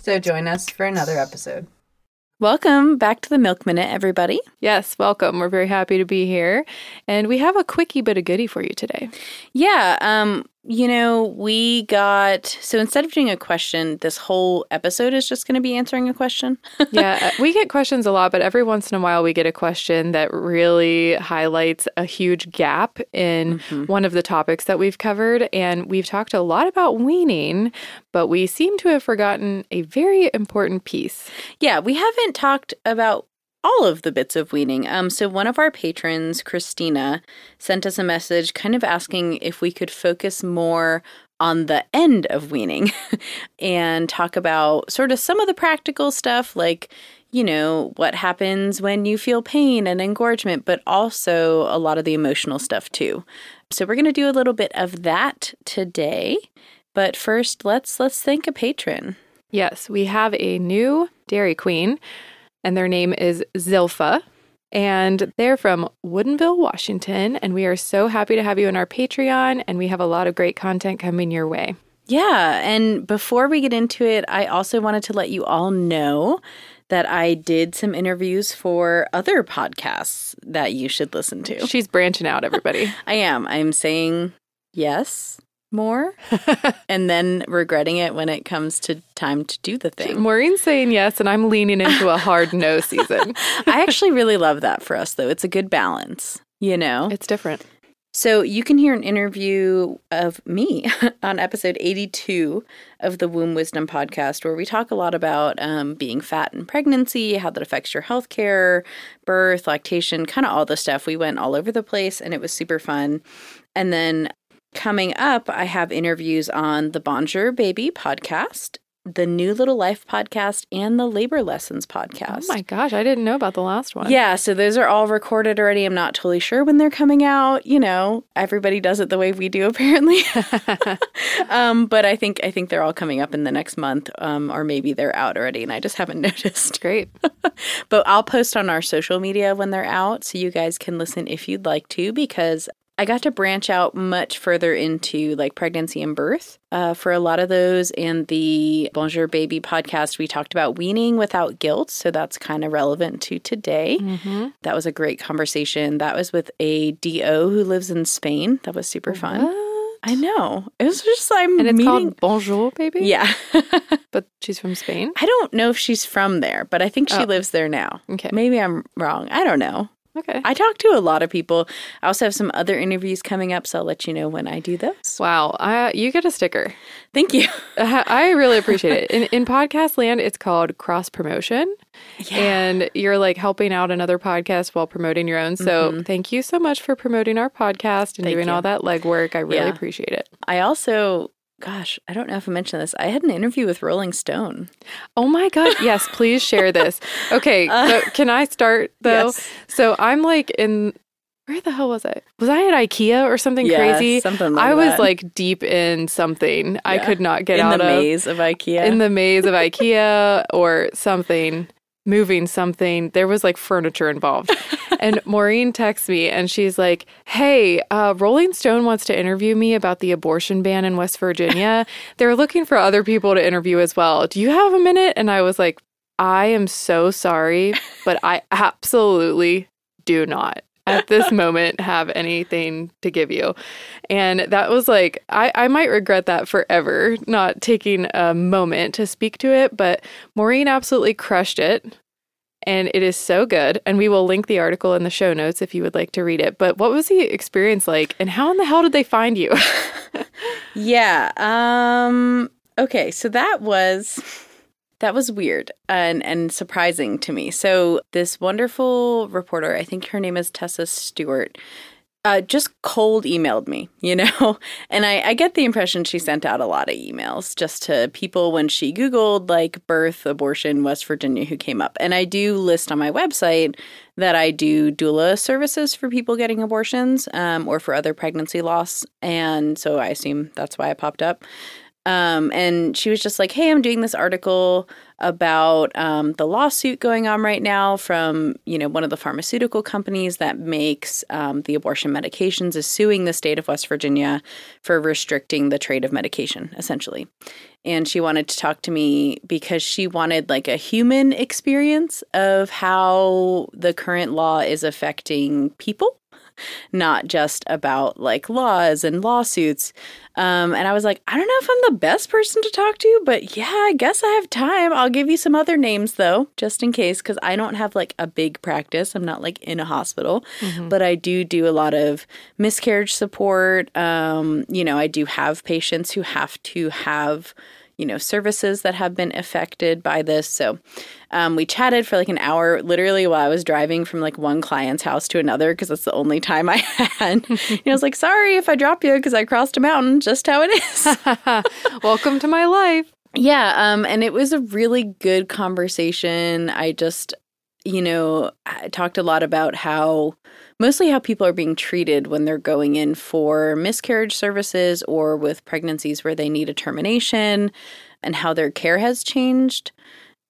So join us for another episode. Welcome back to the Milk Minute, everybody. Yes, welcome. We're very happy to be here. And we have a quickie bit of goodie for you today. Yeah, um, you know, we got so instead of doing a question, this whole episode is just going to be answering a question. yeah, uh, we get questions a lot, but every once in a while we get a question that really highlights a huge gap in one of the topics that we've covered. And we've talked a lot about weaning, but we seem to have forgotten a very important piece. yeah, we haven't talked about all of the bits of weaning. Um, so one of our patrons, Christina, sent us a message kind of asking if we could focus more on the end of weaning and talk about sort of some of the practical stuff like you know what happens when you feel pain and engorgement but also a lot of the emotional stuff too. So we're going to do a little bit of that today. But first let's let's thank a patron. Yes, we have a new Dairy Queen, and their name is Zilpha. And they're from Woodinville, Washington. And we are so happy to have you on our Patreon. And we have a lot of great content coming your way. Yeah, and before we get into it, I also wanted to let you all know that I did some interviews for other podcasts that you should listen to. She's branching out, everybody. I am. I'm saying yes more and then regretting it when it comes to time to do the thing. Maureen's saying yes, and I'm leaning into a hard no season. I actually really love that for us though. It's a good balance, you know? It's different. So you can hear an interview of me on episode 82 of the Womb Wisdom podcast, where we talk a lot about um, being fat in pregnancy, how that affects your health care, birth, lactation, kind of all the stuff. We went all over the place and it was super fun. And then coming up, I have interviews on the Bonjour Baby podcast, the New Little Life podcast, and the Labor Lessons podcast. Oh my gosh, I didn't know about the last one. Yeah, so those are all recorded already. I'm not totally sure when they're coming out. You know, everybody does it the way we do, apparently. um, but I think I think they're all coming up in the next month, um, or maybe they're out already, and I just haven't noticed. Great. But I'll post on our social media when they're out, so you guys can listen if you'd like to, because I got to branch out much further into like pregnancy and birth uh, for a lot of those. And the Bonjour Baby podcast, we talked about weaning without guilt. So that's kind of relevant to today. That was a great conversation. That was with a DO who lives in Spain. That was super fun. I know. It was just, I'm And it's meeting. called Bonjour, baby? yeah. But she's from Spain? I don't know if she's from there, but I think she Oh. lives there now. Okay. Maybe I'm wrong. I don't know. Okay. I talk to a lot of people. I also have some other interviews coming up, so I'll let you know when I do those. Wow. Uh, you get a sticker. Thank you. Uh, I really appreciate it. In, in podcast land, it's called cross promotion. And you're like helping out another podcast while promoting your own. So thank you so much for promoting our podcast and Thank doing you. all that legwork. I really Yeah. appreciate it. I also, gosh, I don't know if I mentioned this. I had an interview with Rolling Stone. Oh my God. Yes, please share this. Okay. Uh, so can I start though? yes. So I'm like in. Where the hell was I? Was I at IKEA or something Yeah, crazy? something like I was that. like deep in something. I could not get in out the maze of IKEA. in the maze of IKEA or something, moving something. There was like furniture involved. and Maureen texts me and she's like, Hey, uh, Rolling Stone wants to interview me about the abortion ban in West Virginia. They're looking for other people to interview as well. Do you have a minute? And I was like, I am so sorry, but I absolutely do not at this moment have anything to give you. And that was like, I, I might regret that forever, not taking a moment to speak to it, but Maureen absolutely crushed it. And it is so good. And we will link the article in the show notes if you would like to read it. But what was the experience like? And how in the hell did they find you? yeah. Um. Okay. So that was that was weird and and surprising to me. So this wonderful reporter, I think her name is Tessa Stewart, uh, just cold emailed me, you know? And I, I get the impression she sent out a lot of emails just to people when she Googled like birth, abortion, West Virginia, who came up. And I do list on my website that I do doula services for people getting abortions um, or for other pregnancy loss. And so I assume that's why I popped up. Um, and she was just like, "Hey, I'm doing this article about um, the lawsuit going on right now from you know one of the pharmaceutical companies that makes um, the abortion medications is suing the state of West Virginia for restricting the trade of medication, essentially." And she wanted to talk to me because she wanted like a human experience of how the current law is affecting people not just about like laws and lawsuits. Um, and I was like, I don't know if I'm the best person to talk to, but yeah, I guess I have time. I'll give you some other names though, just in case, because I don't have like a big practice. I'm not like in a hospital, but I do do a lot of miscarriage support. Um, you know, I do have patients who have to have you know services that have been affected by this so um, we chatted for like an hour literally while i was driving from like one client's house to another because that's the only time i had and i was like sorry if i drop you because i crossed a mountain just how it is Welcome to my life. yeah, um, and it was a really good conversation. I just, you know, I talked a lot about how mostly how people are being treated when they're going in for miscarriage services or with pregnancies where they need a termination and how their care has changed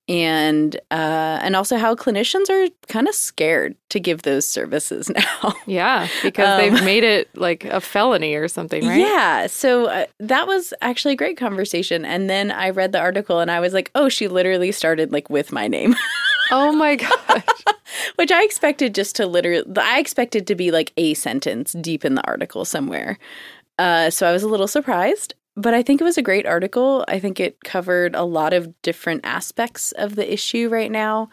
and uh, and also how clinicians are kind of scared to give those services now. Yeah, because Um, they've made it like a felony or something, right? Yeah. So uh, that was actually a great conversation. And then I read the article and I was like, oh, she literally started like with my name, Oh my gosh. which I expected just to literally, I expected to be like a sentence deep in the article somewhere. Uh, so I was a little surprised. But I think it was a great article. I think it covered a lot of different aspects of the issue right now.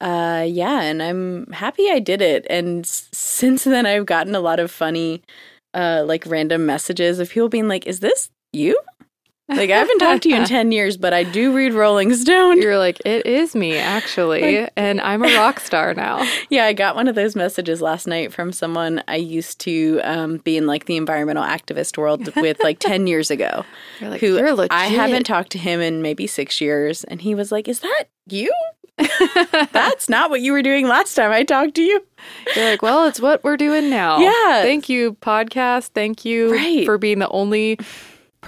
Uh, yeah, and I'm happy I did it. And s- since then, I've gotten a lot of funny, uh, like random messages of people being like, "Is this you?" Like I haven't talked to you in ten years, but I do read Rolling Stone. You're like, it is me, actually. and I'm a rock star now. Yeah, I got one of those messages last night from someone I used to um, be in like the environmental activist world with like ten years ago. You're like, who you're. I haven't talked to him in maybe six years, and he was like, "Is that you?" That's not what you were doing last time I talked to you. You're like, well, it's what we're doing now. Yeah. Thank you, podcast. Thank you Right. for being the only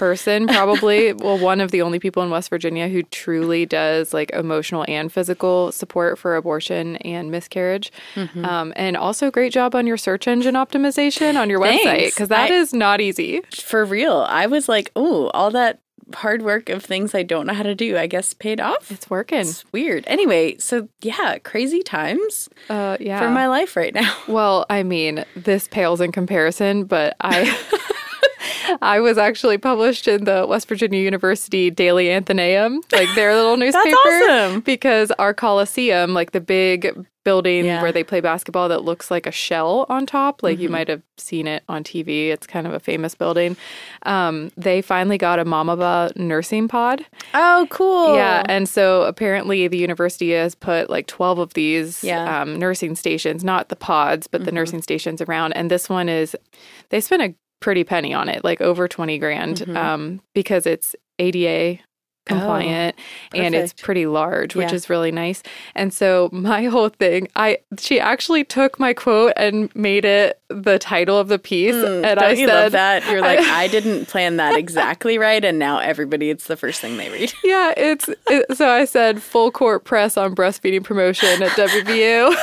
person, probably, well, one of the only people in West Virginia who truly does like emotional and physical support for abortion and miscarriage. Mm-hmm. Um, and also, great job on your search engine optimization on your website because that I- is not easy. For real, I was like, "Oh, all that hard work of things I don't know how to do, I guess paid off." It's working. It's weird. Anyway, so yeah, crazy times Uh, yeah. for my life right now. Well, I mean, this pales in comparison, but I I was actually published in the West Virginia University Daily Athenaeum, like their little newspaper. awesome. Because our Coliseum, like the big building Yeah. where they play basketball that looks like a shell on top, like you Mm-hmm. might have seen it on TV. It's kind of a famous building. Um, they finally got a Mamava nursing pod. Oh, cool. Yeah, and so apparently the university has put like 12 of these Yeah. Mm-hmm. um, nursing stations, not the pods, but the nursing stations around. And this one is, they spent a pretty penny on it, like over 20 grand, Mm-hmm. um, because it's ADA compliant and it's Oh, pretty large which Yeah. is really nice and so my whole thing i she actually took my quote and made it the title of the piece and i said love that? You're like, I, didn't plan that exactly right, and now everybody, it's the first thing they read. Yeah, it's it, so I said full court press on breastfeeding promotion at WVU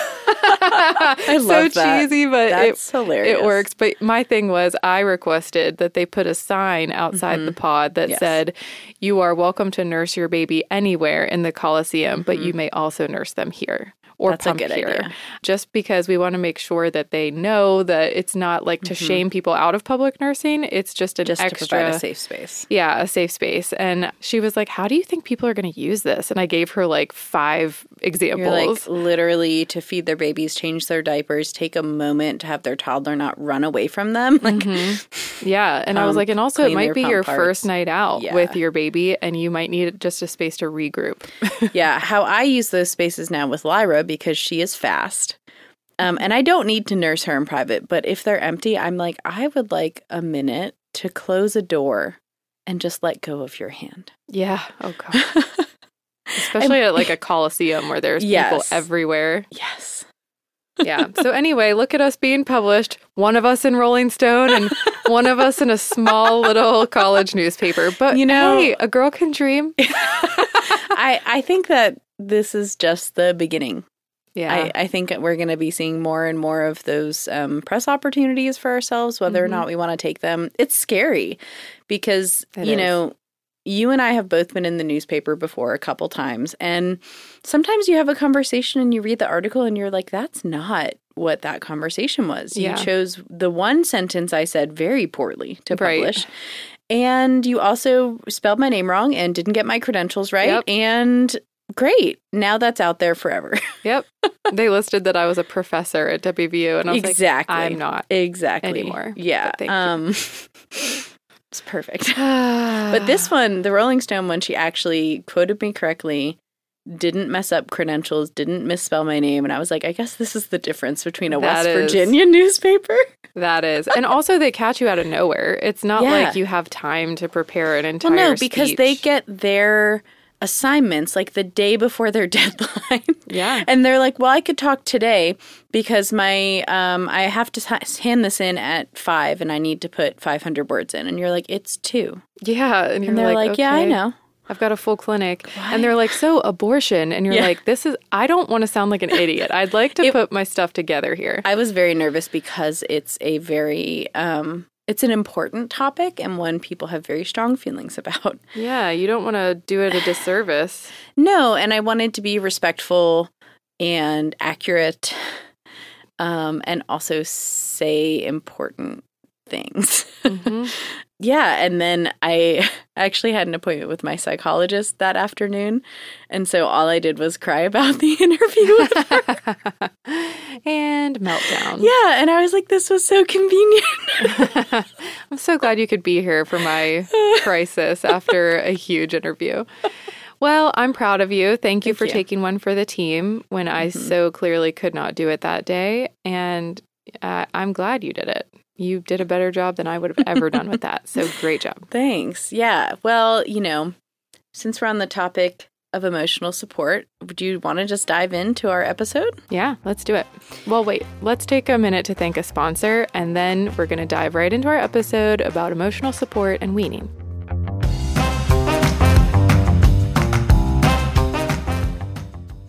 I so love that. So cheesy, but That's it, hilarious. it works. But my thing was, I requested that they put a sign outside the pod that Mm-hmm. Yes. said, "You are welcome to nurse your baby anywhere in the Coliseum, but you mm-hmm. may also nurse them here." Or Mm-hmm. That's a pump good here, idea. just because we want to make sure that they know that it's not like to shame people out of public nursing. It's just an Mm-hmm. Just extra to provide a safe space. yeah, a safe space. And she was like, How do you think people are going to use this? And I gave her like five examples. Like literally to feed their babies, change their diapers, take a moment to have their toddler not run away from them. Like, yeah. And I was um, like, And also, it might be your parts. first night out Yeah. with your baby, and you might need just a space to regroup. yeah, how I use those spaces now with Lyra because she is fast. Um, and I don't need to nurse her in private, but if they're empty, I'm like, I would like a minute to close a door and just let go of your hand. Yeah. Oh god. Especially at like a coliseum where there's people everywhere. Yes. Yeah. So anyway, look at us being published. One of us in Rolling Stone and one of us in a small little college newspaper. But You know- hey, a girl can dream. I, I think that this is just the beginning. Yeah. I, I think we're going to be seeing more and more of those um, press opportunities for ourselves, whether or Mhm. not we want to take them. It's scary because, It you is. know, you and I have both been in the newspaper before a couple times. And sometimes you have a conversation and you read the article and you're like, that's not what that conversation was. You chose the one sentence I said very poorly to Right. publish. And you also spelled my name wrong and didn't get my credentials right. Yep. And great. Now that's out there forever. Yep. They listed that I was a professor at WVU and I was exactly. like, I'm not. exactly anymore, Yeah. but thank you. um it's perfect. but But this one, the Rolling Stone one, she actually quoted me correctly, didn't mess up credentials, didn't misspell my name, and I was like, I guess this is the difference between a That West is- Virginia newspaper. that is. And also they catch you out of nowhere. It's not Yeah. like you have time to prepare an entire Well, no, because they get their assignments like the day before their deadline. Yeah. And they're like, "Well, I could talk today because my um I have to hand this in at 5 and I need to put 500 words in." And you're like, "It's 2." Yeah. And, you're And they're like, "Yeah, I know." I've got a full clinic. And they're like, so abortion. And you're Yeah. like, this is, I don't want to sound like an idiot. I'd like to put my stuff together here. I was very nervous because it's a very um it's an important topic and one people have very strong feelings about. yeah. You don't want to do it a disservice. No, and I wanted to be respectful and accurate um and also say important things. Mhm. yeah, and then I actually had an appointment with my psychologist that afternoon, and so all I did was cry about the interview. and meltdown. yeah, and I was like this was so convenient. I'm so glad you could be here for my crisis after a huge interview. Well, I'm proud of you. Thank you Thank for you. taking one for the team when I Mhm. so clearly could not do it that day. And uh, I'm glad you did it. You did a better job than I would have ever done with that. So great job. Thanks. Yeah. Well, you know, since we're on the topic of emotional support, would you want to just dive into our episode? Yeah, let's do it. Well, wait, let's take a minute to thank a sponsor, and then we're going to dive right into our episode about emotional support and weaning.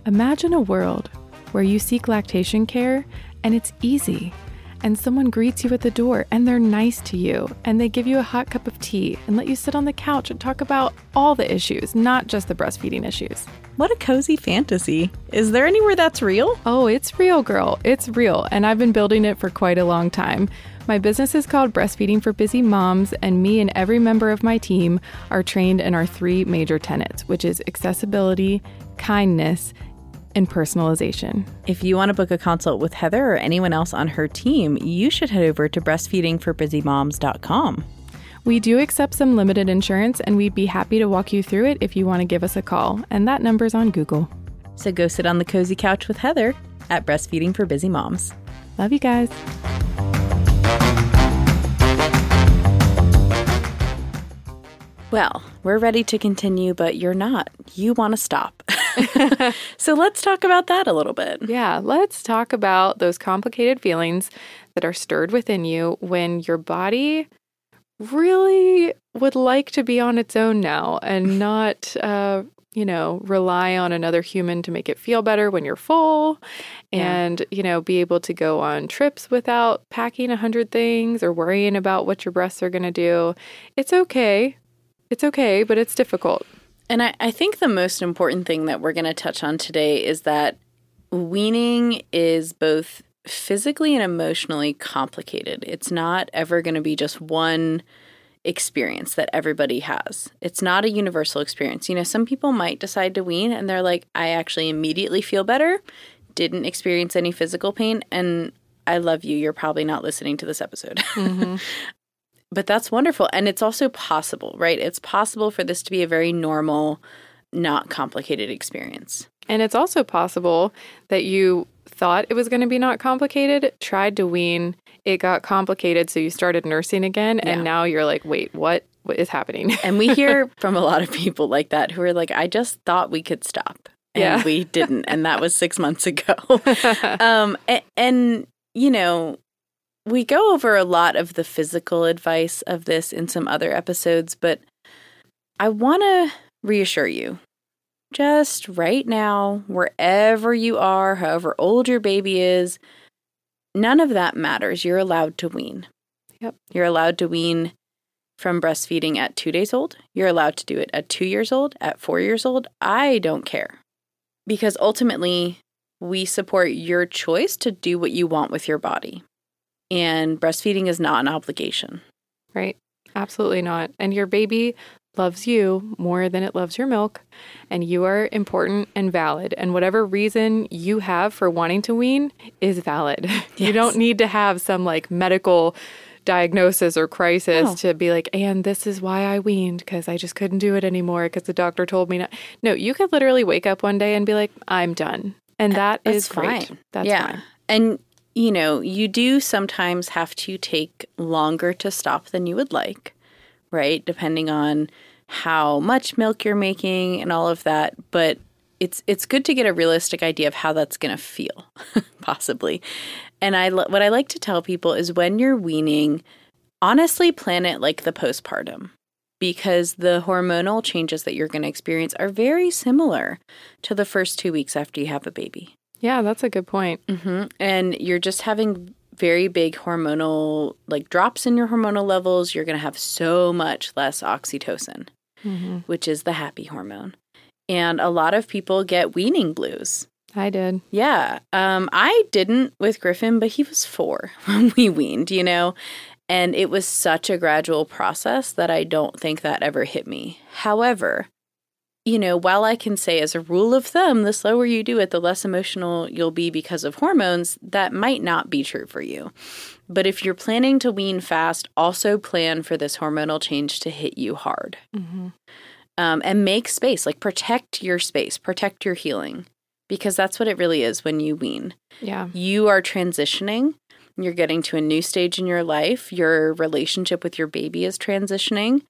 Imagine a world where you seek lactation care and it's easy, and someone greets you at the door and they're nice to you, and they give you a hot cup of tea and let you sit on the couch and talk about all the issues, not just the breastfeeding issues. What a cozy fantasy. Is there anywhere that's real? Oh, it's real, girl. It's real. And I've been building it for quite a long time. My business is called Breastfeeding for Busy Moms, and me and every member of my team are trained in our three major tenets, which is accessibility, kindness, and personalization. If you want to book a consult with Heather or anyone else on her team, you should head over to breastfeedingforbusymoms.com. We do accept some limited insurance, and we'd be happy to walk you through it if you want to give us a call. And that number's on Google. So go sit on the cozy couch with Heather at Breastfeeding for Busy Moms. Love you guys. Well, we're ready to continue, but you're not. You want to stop. so let's talk about that a little bit. Yeah, let's talk about those complicated feelings that are stirred within you when your body really would like to be on its own now and not, uh, you know, rely on another human to make it feel better when you're full Yeah. and, you know, be able to go on trips without packing a hundred things or worrying about what your breasts are going to do. It's okay. It's okay, but it's difficult. And I, I think the most important thing that we're going to touch on today is that weaning is both physically and emotionally complicated. It's not ever going to be just one experience that everybody has. It's not a universal experience. You know, some people might decide to wean and they're like, I actually immediately feel better, didn't experience any physical pain, and I love you. You're probably not listening to this episode. Mm-hmm. but that's wonderful. And it's also possible, right? It's possible for this to be a very normal, not complicated experience. And it's also possible that you thought it was going to be not complicated, tried to wean, it got complicated. So you started nursing again. And now you're like, wait, what? What is happening? And we hear from a lot of people like that who are like, I just thought we could stop. And Yeah. we didn't. And that was six months ago. um, and, and, you know, we go over a lot of the physical advice of this in some other episodes, but I want to reassure you just right now, wherever you are, however old your baby is, none of that matters. You're allowed to wean. Yep. You're allowed to wean from breastfeeding at two days old. You're allowed to do it at two years old, at four years old. I don't care. Because ultimately, we support your choice to do what you want with your body. And breastfeeding is not an obligation. Right. Absolutely not. And your baby loves you more than it loves your milk. And you are important and valid. And whatever reason you have for wanting to wean is valid. You don't need to have some like medical diagnosis or crisis No. to be like, and this is why I weaned because I just couldn't do it anymore because the doctor told me not. No, you could literally wake up one day and be like, I'm done. And that That's is great. fine. That's yeah. fine. And, you know, you do sometimes have to take longer to stop than you would like, right? Depending on how much milk you're making and all of that. But it's it's good to get a realistic idea of how that's going to feel, possibly. And I what I like to tell people is when you're weaning, honestly plan it like the postpartum because the hormonal changes that you're going to experience are very similar to the first 2 weeks after you have a baby. Yeah, that's a good point. hmm And you're just having very big hormonal like drops in your hormonal levels. You're going to have so much less oxytocin, hmm which is the happy hormone. And a lot of people get weaning blues. I did. Yeah. Um, I didn't with Griffin, but he was four when we weaned, you know? And it was such a gradual process that I don't think that ever hit me. However, you know, while I can say as a rule of thumb, the slower you do it, the less emotional you'll be because of hormones, that might not be true for you. But if you're planning to wean fast, also plan for this hormonal change to hit you hard hmm um, and make space, like protect your space, protect your healing, because that's what it really is when you wean. Yeah. You are transitioning. You're getting to a new stage in your life. Your relationship with your baby is transitioning.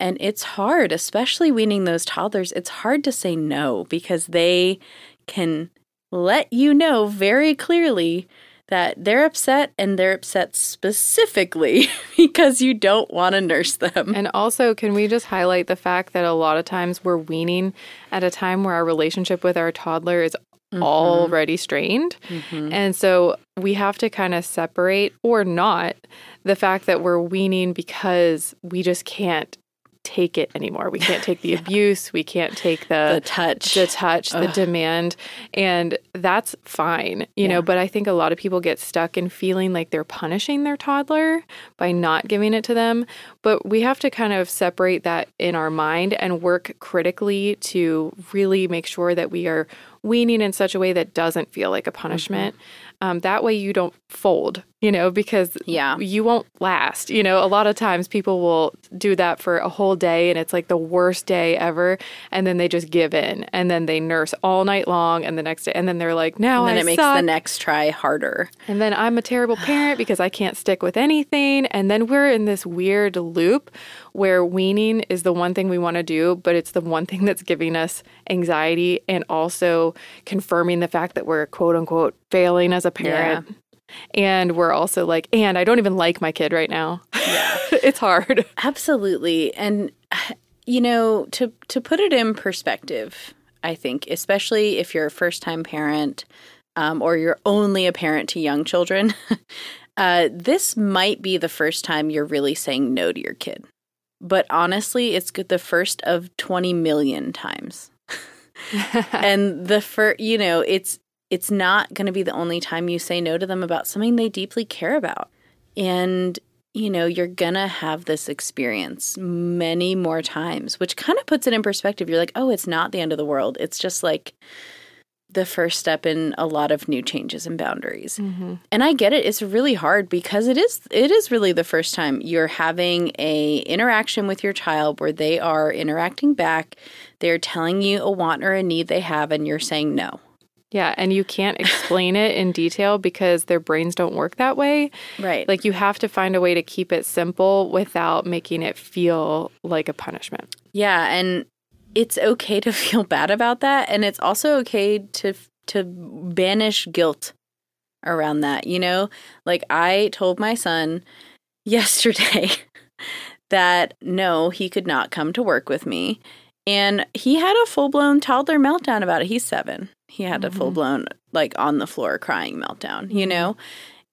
And it's hard, especially weaning those toddlers. It's hard to say no because they can let you know very clearly that they're upset and they're upset specifically because you don't want to nurse them. And also, can we just highlight the fact that a lot of times we're weaning at a time where our relationship with our toddler is mm-hmm. already strained. Mm-hmm. And so we have to kind of separate or not the fact that we're weaning because we just can't take it anymore. We can't take the abuse, we can't take the the touch. the touch, the demand, and that's fine, you know. But I think a lot of people get stuck in feeling like they're punishing their toddler by not giving it to them. But we have to kind of separate that in our mind and work critically to really make sure that we are weaning in such a way that doesn't feel like a punishment. Um, that way, you don't fold, you know, because Yeah. you won't last. You know, a lot of times people will do that for a whole day and it's like the worst day ever. And then they just give in and then they nurse all night long and the next day. And then they're like, now and then I it makes suck. the next try harder. And then I'm a terrible parent because I can't stick with anything. And then we're in this weird loop where weaning is the one thing we want to do, but it's the one thing that's giving us anxiety and also confirming the fact that we're quote unquote failing as a parent. And we're also like, and I don't even like my kid right now. Yeah. it's hard. Absolutely. And you know, to to put it in perspective, I think, especially if you're a first time parent um, or you're only a parent to young children, uh, this might be the first time you're really saying no to your kid. But honestly, it's the first of 20 million times. and the first, you know, it's it's not going to be the only time you say no to them about something they deeply care about. And you know, you're going to have this experience many more times, which kind of puts it in perspective. You're like, "Oh, it's not the end of the world. It's just like the first step in a lot of new changes and boundaries." Mm-hmm. And I get it. It's really hard because it is it is really the first time you're having a interaction with your child where they are interacting back. They're telling you a want or a need they have and you're saying no. Yeah, and you can't explain it in detail because their brains don't work that way. Right. Like you have to find a way to keep it simple without making it feel like a punishment. Yeah, and it's okay to feel bad about that and it's also okay to to banish guilt around that, you know? Like I told my son yesterday that no, he could not come to work with me. And he had a full-blown toddler meltdown about it. He's 7. He had a full-blown like on the floor crying meltdown, you know?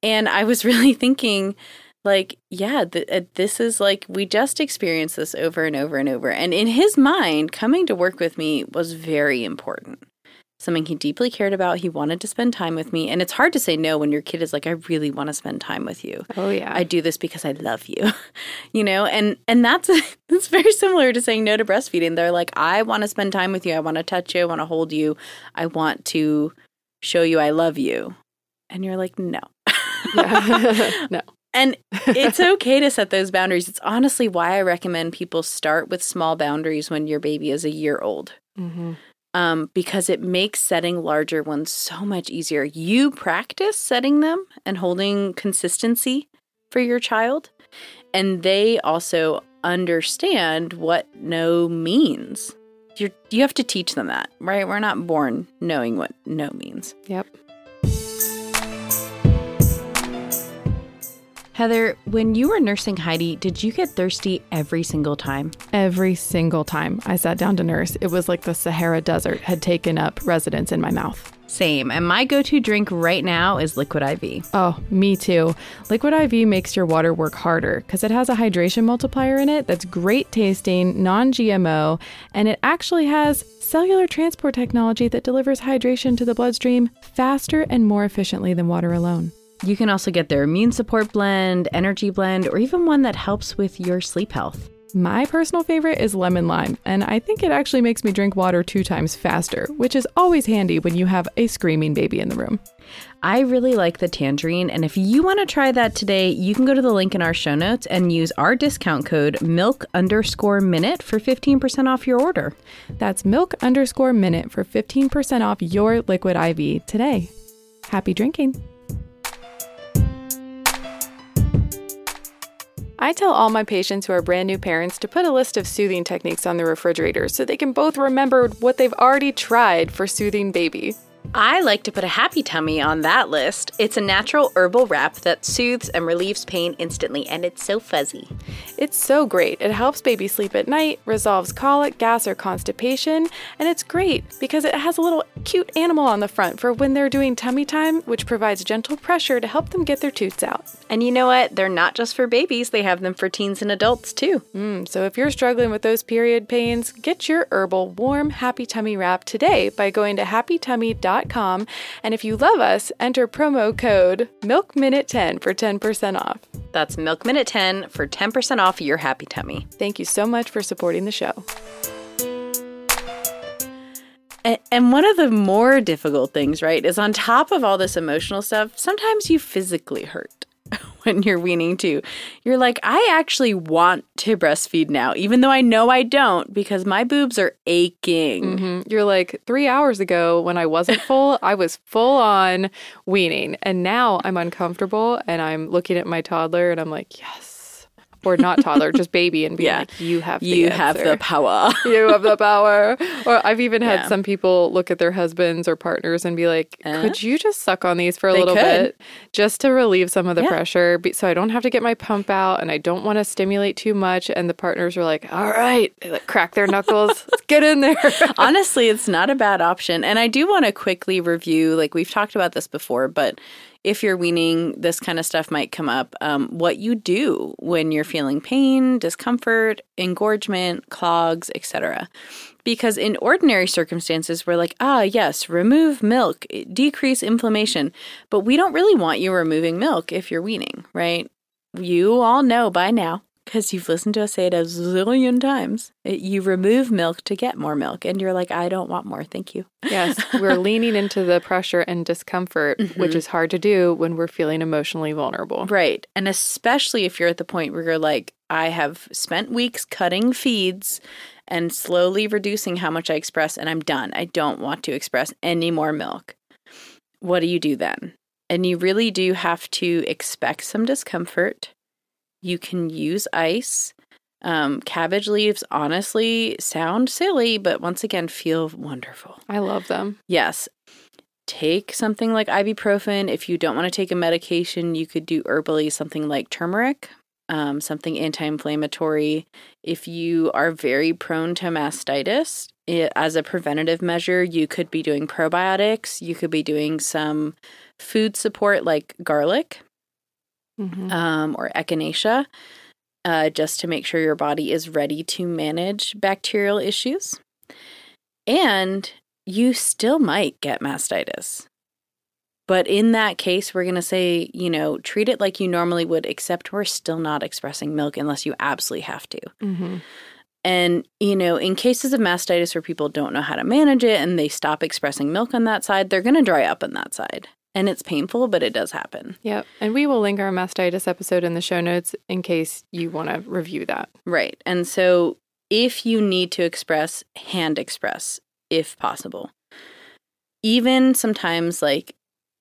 And I was really thinking like yeah th- uh, this is like we just experienced this over and over and over and in his mind coming to work with me was very important something he deeply cared about. He wanted to spend time with me. And it's hard to say no when your kid is like i really want to spend time with you. Oh yeah. i do this because i love you. You know? And and that's that's very similar to saying no to breastfeeding. They're like i want to spend time with you. I want to touch you. I want to hold you. I want to show you i love you. And you're like no. No. and it's okay to set those boundaries. It's honestly why I recommend people start with small boundaries when your baby is a year old. hmm Um, because it makes setting larger ones so much easier. You practice setting them and holding consistency for your child, and they also understand what no means. You're, you have to teach them that, right? We're not born knowing what no means. Yep. Heather, when you were nursing Heidi, did you get thirsty every single time? Every single time I sat down to nurse, it was like the Sahara Desert had taken up residence in my mouth. Same. And my go to drink right now is Liquid IV. Oh, me too. Liquid IV makes your water work harder because it has a hydration multiplier in it that's great tasting, non GMO, and it actually has cellular transport technology that delivers hydration to the bloodstream faster and more efficiently than water alone. You can also get their immune support blend, energy blend, or even one that helps with your sleep health. My personal favorite is lemon lime, and I think it actually makes me drink water two times faster, which is always handy when you have a screaming baby in the room. I really like the tangerine, and if you want to try that today, you can go to the link in our show notes and use our discount code milk underscore minute for 15% off your order. That's milk underscore minute for 15% off your liquid IV today. Happy drinking. I tell all my patients who are brand new parents to put a list of soothing techniques on the refrigerator so they can both remember what they've already tried for soothing baby. I like to put a HappiTummi on that list. It's a natural herbal wrap that soothes and relieves pain instantly, and it's so fuzzy. It's so great. It helps baby sleep at night, resolves colic, gas, or constipation, and it's great because it has a little cute animal on the front for when they're doing tummy time, which provides gentle pressure to help them get their toots out. And you know what? They're not just for babies, they have them for teens and adults too. Mm, so if you're struggling with those period pains, get your herbal warm HappiTummi wrap today by going to happitummi.com. And if you love us, enter promo code MILKMINUTE10 for 10% off. That's Milk Minute 10 for 10% off your HappiTummi. Thank you so much for supporting the show. And, and one of the more difficult things, right, is on top of all this emotional stuff, sometimes you physically hurt when you're weaning too. You're like, I actually want to breastfeed now, even though I know I don't because my boobs are aching. Mhm. You're like, three hours ago when I wasn't full, I was full on weaning. And now I'm uncomfortable and I'm looking at my toddler and I'm like, yes. Or not toddler, just baby, and be Yeah. like, you have the You have the power. you have the power. Or I've even had Yeah. some people look at their husbands or partners and be like, Uh-huh. could you just suck on these for a little could. bit just to relieve some of the Yeah. pressure be- so I don't have to get my pump out and I don't want to stimulate too much? And the partners are like, all right, they like crack their knuckles, let's get in there. Honestly, it's not a bad option. And I do want to quickly review like we've talked about this before, but if you're weaning, this kind of stuff might come up. Um, what you do when you're feeling pain, discomfort, engorgement, clogs, etc. Because in ordinary circumstances, we're like, ah, yes, remove milk, decrease inflammation. But we don't really want you removing milk if you're weaning, right? You all know by now, because you've listened to us say it a zillion times, it- you remove milk to get more milk. And you're like, I don't want more. Thank you. yes, we're leaning into the pressure and discomfort, which mm-hmm. is hard to do when we're feeling emotionally vulnerable. Right. And especially if you're at the point where you're like, I have spent weeks cutting feeds and slowly reducing how much I express, and I'm done. I don't want to express any more milk. what do you do then? And you really do have to expect some discomfort. You can use ice. Um, cabbage leaves honestly sound silly, but once again, feel wonderful. I love them. Yes. Take something like ibuprofen. If you don't want to take a medication, you could do herbally something like turmeric, um, something anti inflammatory. If you are very prone to mastitis, it, as a preventative measure, you could be doing probiotics. You could be doing some food support like garlic Mhm. um, or echinacea, uh, just to make sure your body is ready to manage bacterial issues. And you still might get mastitis. But in that case, we're going to say, you know, treat it like you normally would, except we're still not expressing milk unless you absolutely have to. Mhm. And, you know, in cases of mastitis where people don't know how to manage it and they stop expressing milk on that side, they're going to dry up on that side. And it's painful, but it does happen. Yep. And we will link our mastitis episode in the show notes in case you want to review that. Right. And so if you need to express, hand express if possible. Even sometimes like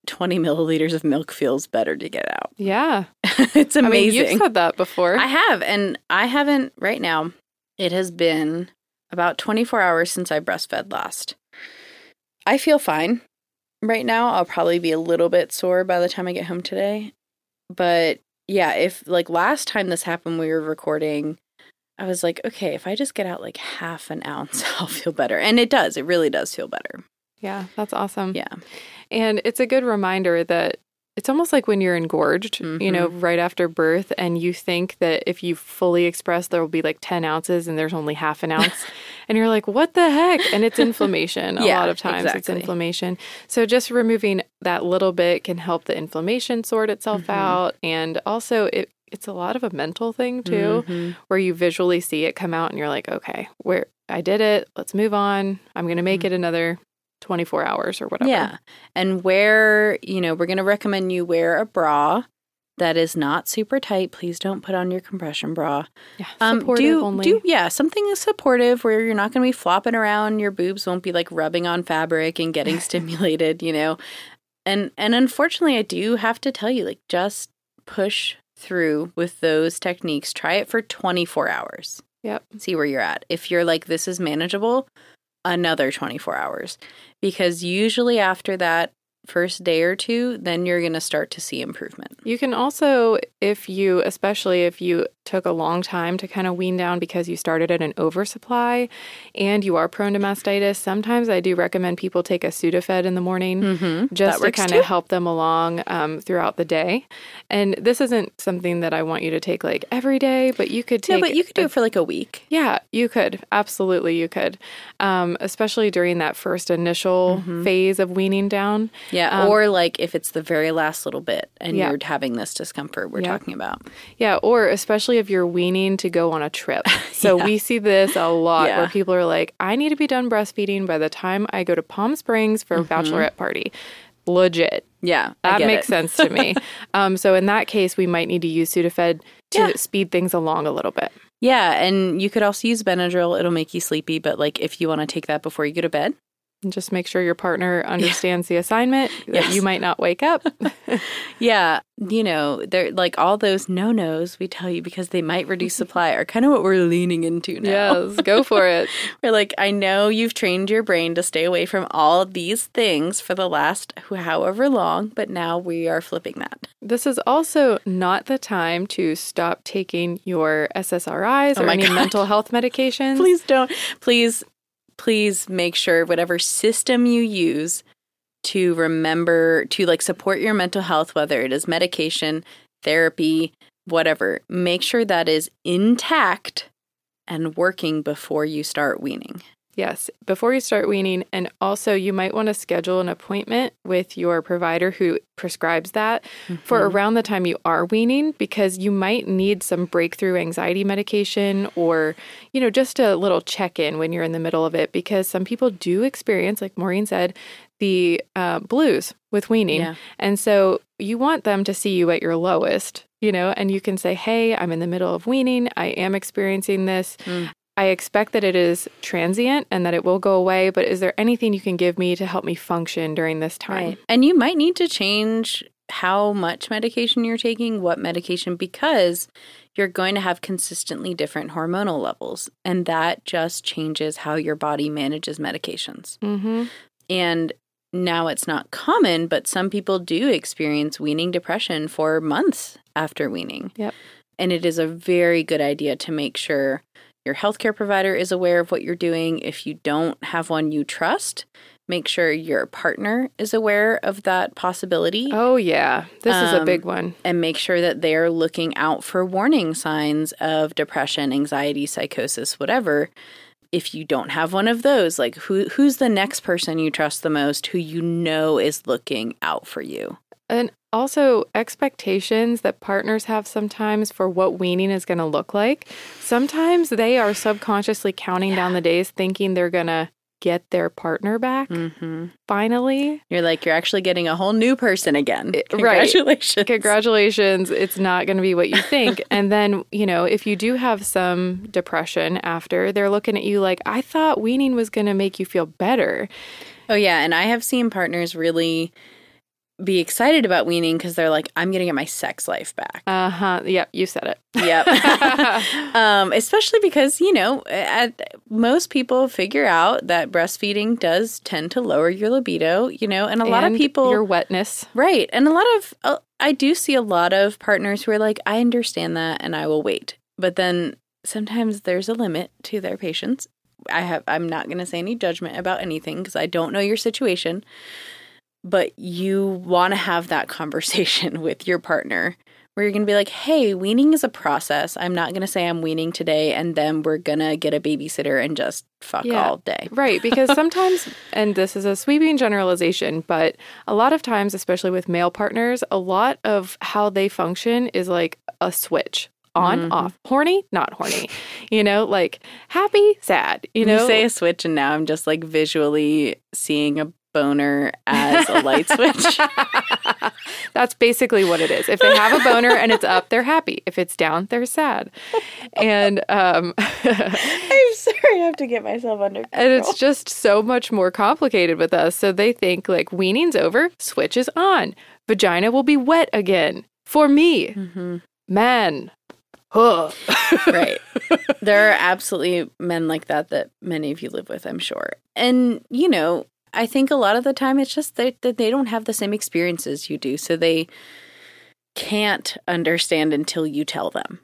20 milliliters of milk feels better to get out. Yeah. it's I mean, amazing. you've said that before. I have, and I haven't right now. It has been about 24 hours since I breastfed last. I feel fine right now. I'll probably be a little bit sore by the time I get home today. But yeah, if like last time this happened, we were recording, I was like, okay, if I just get out like half an ounce, I'll feel better. And it does. It really does feel better. yeah, that's awesome. Yeah. And it's a good reminder that it's almost like when you're engorged, you know, Mm-hmm. right after birth, and you think that if you fully express, there will be like 10 ounces and there's only half an ounce. and you're like, what the heck? And it's inflammation. A Yeah, lot of times it's inflammation. So just removing that little bit can help the inflammation sort itself Mm-hmm. out. And also, it, it's a lot of a mental thing too, Mm-hmm. where you visually see it come out and you're like, okay, where I did it, let's move on. I'm going to make it another 24 hours or whatever. Mm-hmm. Yeah. And wear, you know, we're going to recommend you wear a bra that is not super tight. Please don't put on your compression bra. Yeah. Um, supportive do, only. do, yeah, something is supportive where you're not going to be flopping around. Your boobs won't be like rubbing on fabric and getting stimulated, you know. And and unfortunately, I do have to tell you, like, just push through with those techniques. Try it for 24 hours. Yep. See where you're at. If you're like, this is manageable, another 24 hours. Because usually after that first day or two, then you're going to start to see improvement. You can also, if you, especially if you took a long time to kind of wean down because you started at an oversupply and you are prone to mastitis, sometimes I do recommend people take a Sudafed in the morning Mm-hmm. just That to kind too. of help them along um, throughout the day. And this isn't something that I want you to take like every day, but you could take. No, but you could do a- it for like a week. yeah, you could. Absolutely, you could. Um, especially during that first initial phase of weaning down. Yeah, Um, or like if it's the very last little bit and Yeah. you're having this discomfort we're Yeah. talking about. Yeah, or especially if you're weaning to go on a trip. So Yeah. we see this a lot Yeah. where people are like, I need to be done breastfeeding by the time I go to Palm Springs for a bachelorette party. Legit. Yeah, That makes it. sense to me. um, so in that case, we might need to use Sudafed to Yeah. speed things along a little bit. Yeah, and you could also use Benadryl. It'll make you sleepy, but like if you want to take that before you go to bed. And just make sure your partner understands the assignment, that Yes. you might not wake up. Yeah, you know, they're like all those no-nos we tell you because they might reduce mm-hmm. supply are kind of what we're leaning into now. yes, go for it. We're like, I know you've trained your brain to stay away from all these things for the last however long, but now we are flipping that. This is also not the time to stop taking your SSRIs Oh or any God. mental health medications. please don't please please make sure whatever system you use to remember to like support your mental health whether it is medication therapy whatever make sure that is intact and working before you start weaning Yes, before you start weaning. And also, you might want to schedule an appointment with your provider who prescribes that for Mm-hmm. around the time you are weaning because you might need some breakthrough anxiety medication or, you know, just a little check in when you're in the middle of it because some people do experience, like Maureen said, the uh, blues with weaning. Yeah. And so you want them to see you at your lowest, you know, and you can say, hey, I'm in the middle of weaning. I am experiencing this. Mm. I expect that it is transient and that it will go away, but is there anything you can give me to help me function during this time? And you might need to change how much medication you're taking, what medication, because you're going to have consistently different hormonal levels. And that just changes how your body manages medications. Mm-hmm. And now it's not common, but some people do experience weaning depression for months after weaning. Yep. And it is a very good idea to make sure your healthcare provider is aware of what you're doing. If you don't have one you trust, make sure your partner is aware of that possibility Oh, yeah. This is a Um, big one. and make sure that they're looking out for warning signs of depression, anxiety, psychosis, whatever. If you don't have one of those, like who who's the next person you trust the most who you know is looking out for you? And also, expectations that partners have sometimes for what weaning is going to look like. Sometimes they are subconsciously counting down the days, thinking they're going to get their partner back Mm-hmm. finally. You're like you're actually getting a whole new person again. It- right. Congratulations. Congratulations, it's not going to be what you think. and then, you know, if you do have some depression after, they're looking at you like, I thought weaning was going to make you feel better. Oh yeah, and I have seen partners really be excited about weaning because they're like, I'm gonna get my sex life back. Uh huh. Yep, you said it. Yep. um, especially because, you know, at, most people figure out that breastfeeding does tend to lower your libido, you know, and a lot of people. Your wetness. right. And a lot of, uh, I do see a lot of partners who are like, I understand that and I will wait. But then sometimes there's a limit to their patience. I have, I'm not going to say any judgment about anything because I don't know your situation. But you want to have that conversation with your partner where you're going to be like, hey, weaning is a process. I'm not going to say I'm weaning today and then we're going to get a babysitter and just fuck Yeah. all day. Right, because sometimes, and this is a sweeping generalization, but a lot of times, especially with male partners, a lot of how they function is like a switch on, Mhm. off, horny, not horny, you know, like happy, sad, you You, know. say a switch and now I'm just like visually seeing a boner as a light switch. That's basically what it is. If they have a boner and it's up, they're happy. If it's down, they're sad. And um I'm sorry, I have to get myself under control. and it's just so much more complicated with us. So they think like weaning's over, switch is on. Vagina will be wet again. For me, Mhm. man. Huh. right. There are absolutely men like that that many of you live with, I'm sure. And, you know, I think a lot of the time it's just that that they don't have the same experiences you do. So they can't understand until you tell them.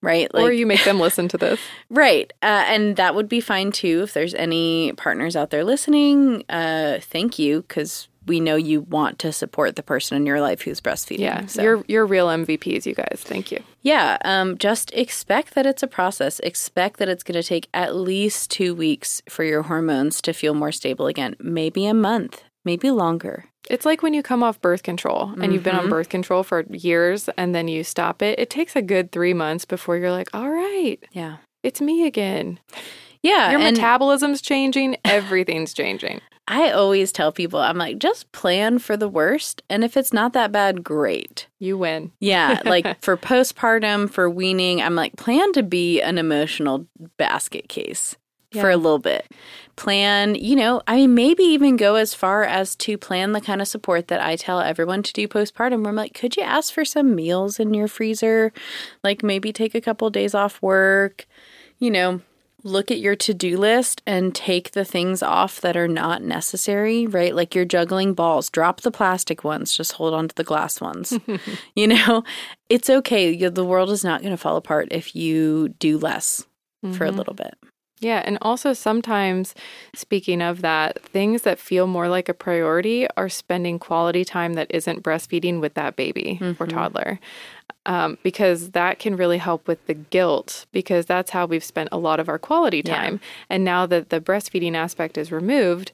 Right? or you make them listen to this. Right. Uh, and that would be fine too. If there's any partners out there listening, uh, thank you because we know you want to support the person in your life who's breastfeeding. Yeah. So- You're you're real MVPs, you guys. Thank you. yeah. Um, just expect that it's a process. Expect that it's going to take at least two weeks for your hormones to feel more stable again. Maybe a month, maybe longer. It's like when you come off birth control and you've been on Mhm. birth control for years and then you stop it. It takes a good three months before you're like, all right, Yeah. it's me again. Yeah. Your metabolism's changing, everything's changing. I always tell people, I'm like, just plan for the worst. And if it's not that bad, great. You win. Yeah, like for postpartum, for weaning, I'm like, plan to be an emotional basket case for a little bit. Plan, you know, I mean, maybe even go as far as to plan the kind of support that I tell everyone to do postpartum. Where I'm like, could you ask for some meals in your freezer? Like maybe take a couple days off work, you know. Look at your to do list and take the things off that are not necessary, right? Like you're juggling balls, drop the plastic ones, just hold on to the glass ones. you know, it's okay. The world is not going to fall apart if you do less for a Mhm. little bit. Yeah. And also, sometimes, speaking of that, things that feel more like a priority are spending quality time that isn't breastfeeding with that baby or Mhm. toddler. Um, because that can really help with the guilt, because that's how we've spent a lot of our quality Yeah. time. And now that the breastfeeding aspect is removed,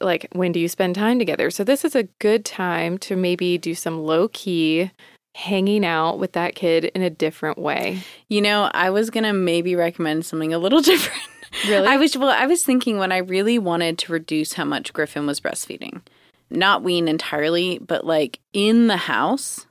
like when do you spend time together? So, this is a good time to maybe do some low key hanging out with that kid in a different way. You know, I was going to maybe recommend something a little different. Really? I was well, I was thinking when I really wanted to reduce how much Griffin was breastfeeding. Not wean entirely, but like in the house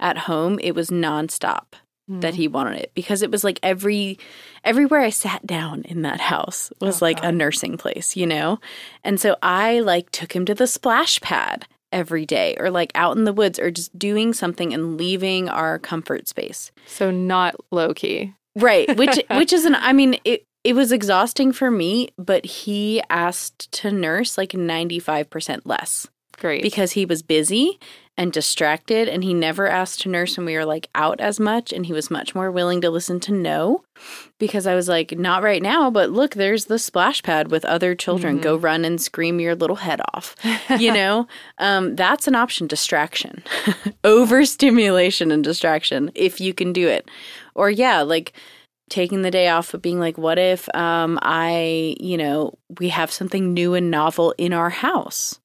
at home, it was nonstop. Hmm. that he wanted it because it was like every everywhere I sat down in that house was Oh, like a nursing place, you know? And so I like took him to the splash pad every day or like out in the woods or just doing something and leaving our comfort space. So not low key. Right, which which is an I mean it it was exhausting for me, but he asked to nurse like 95% less Great. because he was busy and distracted and he never asked to nurse when we were like out as much and he was much more willing to listen to no because I was like not right now but look there's the splash pad with other children. Go run and scream your little head off. You know? Um, that's an option distraction. Overstimulation and distraction if you can do it. Or yeah like taking the day off but being like what if um, i you know we have something new and novel in our house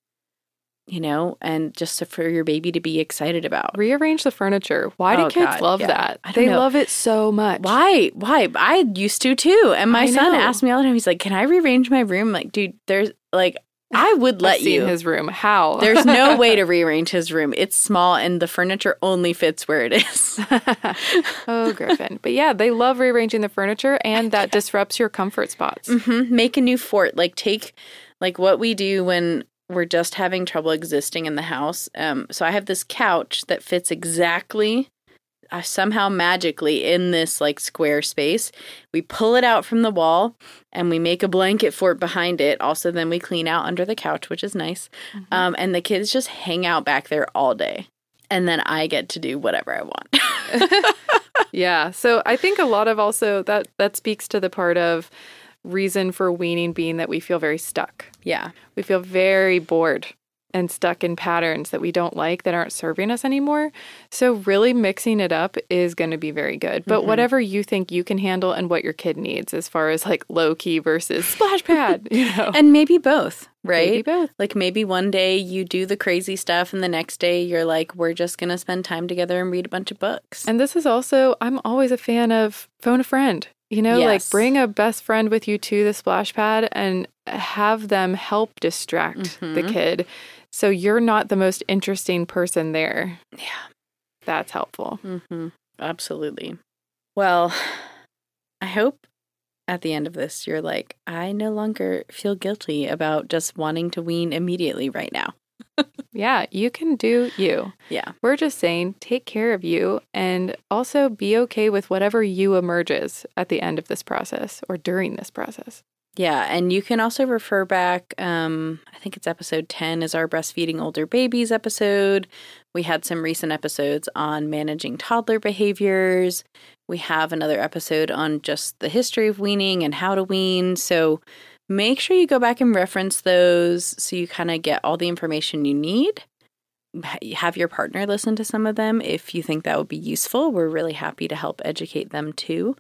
you know and just for your baby to be excited about Rearrange the furniture. Why do Oh, kids God, love yeah. that? They know. love it so much. why why i used to too and my I son know. asked me all the time he's like can i rearrange my room like dude there's like i would let you his room. How? there's no way to rearrange his room it's small and the furniture only fits where it is oh, Griffin. But yeah, they love rearranging the furniture, and that disrupts your comfort spots. hmm Make a new fort. Like take like what we do when we're just having trouble existing in the house. Um, so I have this couch that fits exactly uh, somehow magically in this like square space. We pull it out from the wall and we make a blanket fort behind it. Also, then we clean out under the couch, which is nice. Um, and the kids just hang out back there all day. And then I get to do whatever I want. Yeah. So I think a lot of also that that speaks to the part of reason for weaning being that we feel very stuck. yeah. We feel very bored and stuck in patterns that we don't like that aren't serving us anymore. So really mixing it up is going to be very good. But whatever you think you can handle and what your kid needs as far as like low key versus splash pad, you know. And maybe both, right? Maybe both. Like maybe one day you do the crazy stuff and the next day you're like, we're just going to spend time together and read a bunch of books. And this is also, I'm always a fan of phone a friend. You know, like bring a best friend with you to the splash pad and have them help distract the Mhm. kid. So you're not the most interesting person there. yeah. That's helpful. hmm Absolutely. Well, I hope at the end of this you're like, I no longer feel guilty about just wanting to wean immediately right now. Yeah, you can do you. Yeah. We're just saying take care of you and also be okay with whatever you emerges at the end of this process or during this process. Yeah, and you can also refer back. Um, I think it's episode 10 is our breastfeeding older babies episode. We had some recent episodes on managing toddler behaviors. We have another episode on just the history of weaning and how to wean. So make sure you go back and reference those so you kind of get all the information you need. Have your partner listen to some of them if you think that would be useful. We're really happy to help educate them too.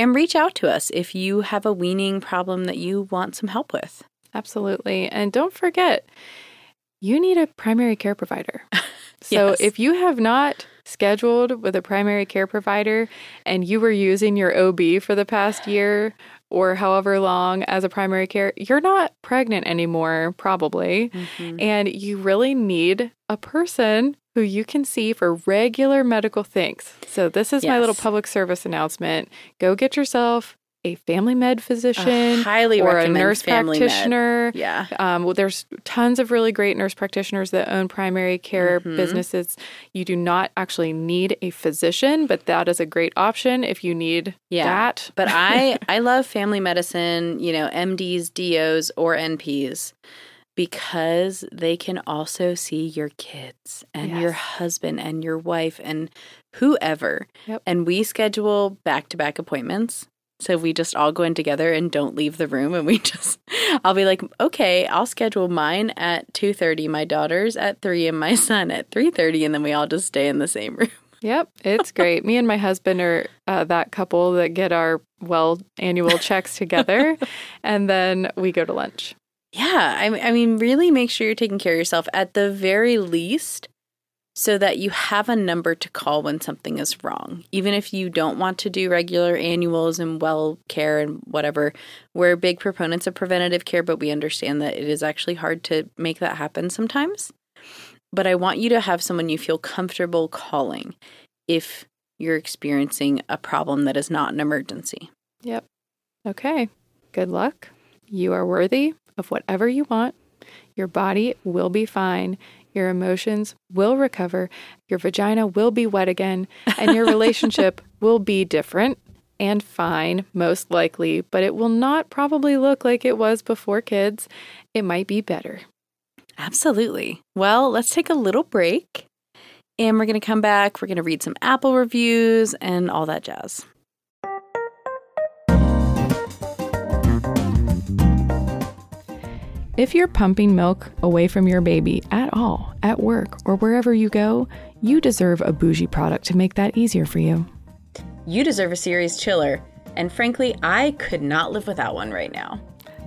And reach out to us if you have a weaning problem that you want some help with. Absolutely. And don't forget, you need a primary care provider. So Yes. if you have not scheduled with a primary care provider and you were using your OB for the past year or however long as a primary care, you're not pregnant anymore, probably. Mm-hmm. And you really need a person who you can see for regular medical things. So, this is my little public service announcement. Go get yourself a family med physician highly or a nurse Family Med. practitioner. Yeah. Um, well, there's tons of really great nurse practitioners that own primary care Mhm. businesses. You do not actually need a physician, but that is a great option if you need Yeah. that. But I I love family medicine, you know, MDs, DOs or NPs because they can also see your kids and your husband and your wife and whoever. Yep. And we schedule back-to-back appointments. So we just all go in together and don't leave the room and we just I'll be like, "Okay, I'll schedule mine at 2:30, my daughter's at 3 and my son at 3:30 and then we all just stay in the same room." Yep, it's great. Me and my husband are uh, that couple that get our well annual checks together, and then we go to lunch. Yeah, I, I mean, really make sure you're taking care of yourself at the very least so that you have a number to call when something is wrong. Even if you don't want to do regular annuals and well care and whatever, we're big proponents of preventative care, but we understand that it is actually hard to make that happen sometimes. But I want you to have someone you feel comfortable calling if you're experiencing a problem that is not an emergency. Yep. Okay. Good luck. You are worthy of whatever you want. Your body will be fine. Your emotions will recover. Your vagina will be wet again. And your relationship will be different and fine, most likely, but it will not probably look like it was before kids. It might be better. Absolutely. Well, let's take a little break and we're going to come back. We're going to read some Apple reviews and all that jazz. If you're pumping milk away from your baby at all, at work, or wherever you go, you deserve a bougie product to make that easier for you. You deserve a Ceres chiller. And frankly, I could not live without one right now.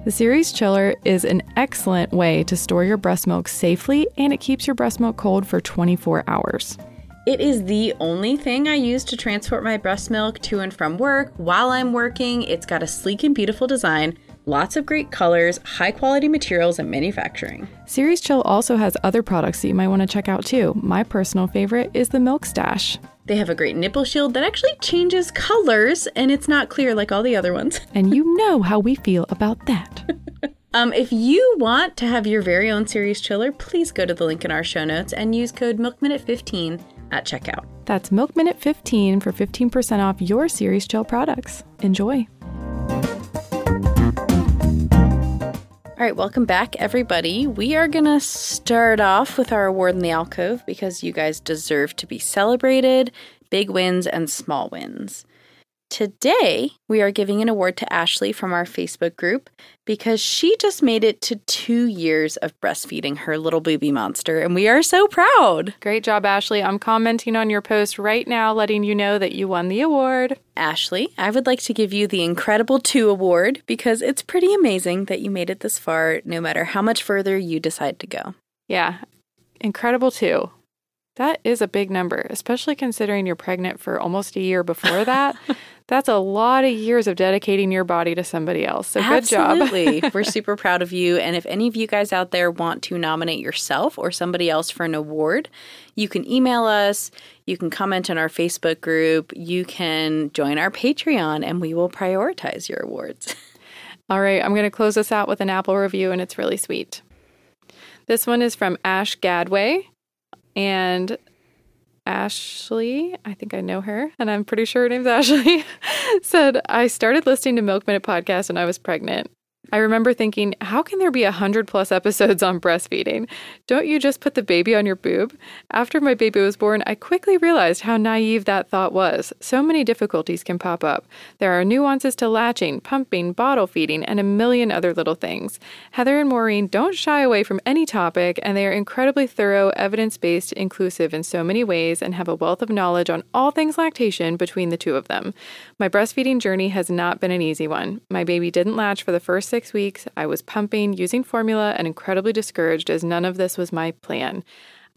The Ceres Chiller is an excellent way to store your breast milk safely and it keeps your breast milk cold for 24 hours. It is the only thing I use to transport my breast milk to and from work while I'm working. It's got a sleek and beautiful design, lots of great colors, high quality materials, and manufacturing. Ceres Chill also has other products that you might want to check out too. My personal favorite is the Milkstache. They have a great nipple shield that actually changes colors and it's not clear like all the other ones. And you know how we feel about that. Um, if you want to have your very own Ceres chiller, please go to the link in our show notes and use code MilkMinute15 at checkout. That's Milk Minute 15 for 15% off your Ceres Chill products. Enjoy. All right, welcome back, everybody. We are going to start off with our award in the alcove because you guys deserve to be celebrated big wins and small wins. Today, we are giving an award to Ashley from our Facebook group because she just made it to two years of breastfeeding her little baby monster, and we are so proud. Great job, Ashley. I'm commenting on your post right now, letting you know that you won the award. Ashley, I would like to give you the Incredible 2 award because it's pretty amazing that you made it this far, no matter how much further you decide to go. Yeah, incredible too. That is a big number, especially considering you're pregnant for almost a year before that. That's a lot of years of dedicating your body to somebody else. So good job. Absolutely. We're super proud of you. And if any of you guys out there want to nominate yourself or somebody else for an award, you can email us, you can comment on our Facebook group, you can join our Patreon, and we will prioritize your awards. All right, I'm going to close this out with an Apple review, and it's really sweet. This one is from Ash Gadway. And Ashley, I think I know her, and I'm pretty sure her name's Ashley, said, I started listening to Milk Minute podcast when I was pregnant. I remember thinking, how can there be a hundred plus episodes on breastfeeding? Don't you just put the baby on your boob? After my baby was born, I quickly realized how naive that thought was. So many difficulties can pop up. There are nuances to latching, pumping, bottle feeding, and a million other little things. Heather and Maureen don't shy away from any topic, and they are incredibly thorough, evidence based, inclusive in so many ways, and have a wealth of knowledge on all things lactation between the two of them. My breastfeeding journey has not been an easy one. My baby didn't latch for the first six weeks. I was pumping, using formula, and incredibly discouraged as none of this was my plan.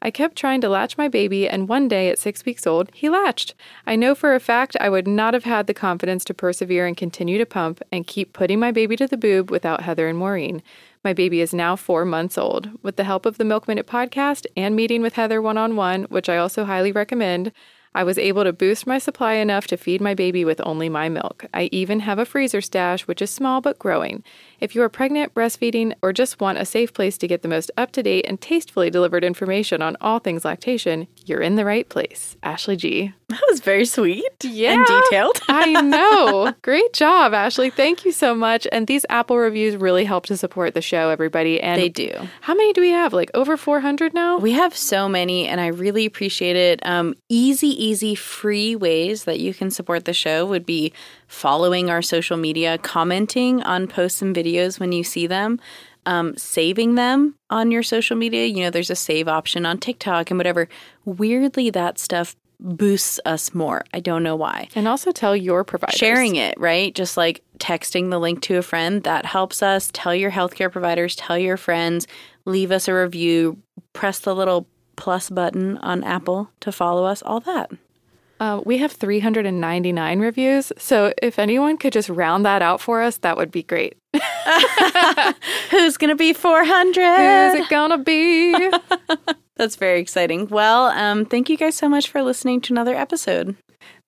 I kept trying to latch my baby, and one day at six weeks old, he latched. I know for a fact I would not have had the confidence to persevere and continue to pump and keep putting my baby to the boob without Heather and Maureen. My baby is now four months old. With the help of the Milk Minute podcast and meeting with Heather one on one, which I also highly recommend, I was able to boost my supply enough to feed my baby with only my milk. I even have a freezer stash, which is small but growing. If you are pregnant, breastfeeding, or just want a safe place to get the most up to date and tastefully delivered information on all things lactation, you're in the right place. Ashley G. That was very sweet Yeah. and detailed. I know. Great job, Ashley. Thank you so much. And these Apple reviews really help to support the show, everybody. And They do. How many do we have? Like over 400 now? We have so many, and I really appreciate it. Um, easy, easy, free ways that you can support the show would be following our social media, commenting on posts and videos when you see them, um, saving them on your social media. You know, there's a save option on TikTok and whatever. Weirdly, that stuff boosts us more. I don't know why. and also tell your providers. Sharing it, right? Just like texting the link to a friend, that helps us. Tell your healthcare providers, tell your friends, leave us a review, press the little plus button on Apple to follow us, all that. Uh, we have 399 reviews. So if anyone could just round that out for us, that would be great. Who's going to be 400? Who's it gonna be? That's very exciting. Well, um, thank you guys so much for listening to another episode.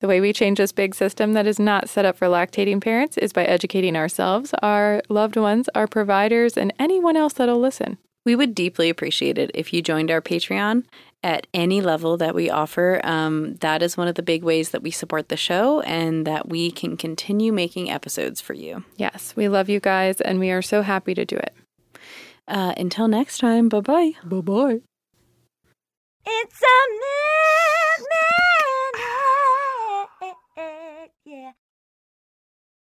The way we change this big system that is not set up for lactating parents is by educating ourselves, our loved ones, our providers, and anyone else that'll listen. We would deeply appreciate it if you joined our Patreon at any level that we offer. Um, that is one of the big ways that we support the show and that we can continue making episodes for you. Yes, we love you guys, and we are so happy to do it. Uh, until next time, bye bye. Bye bye. It's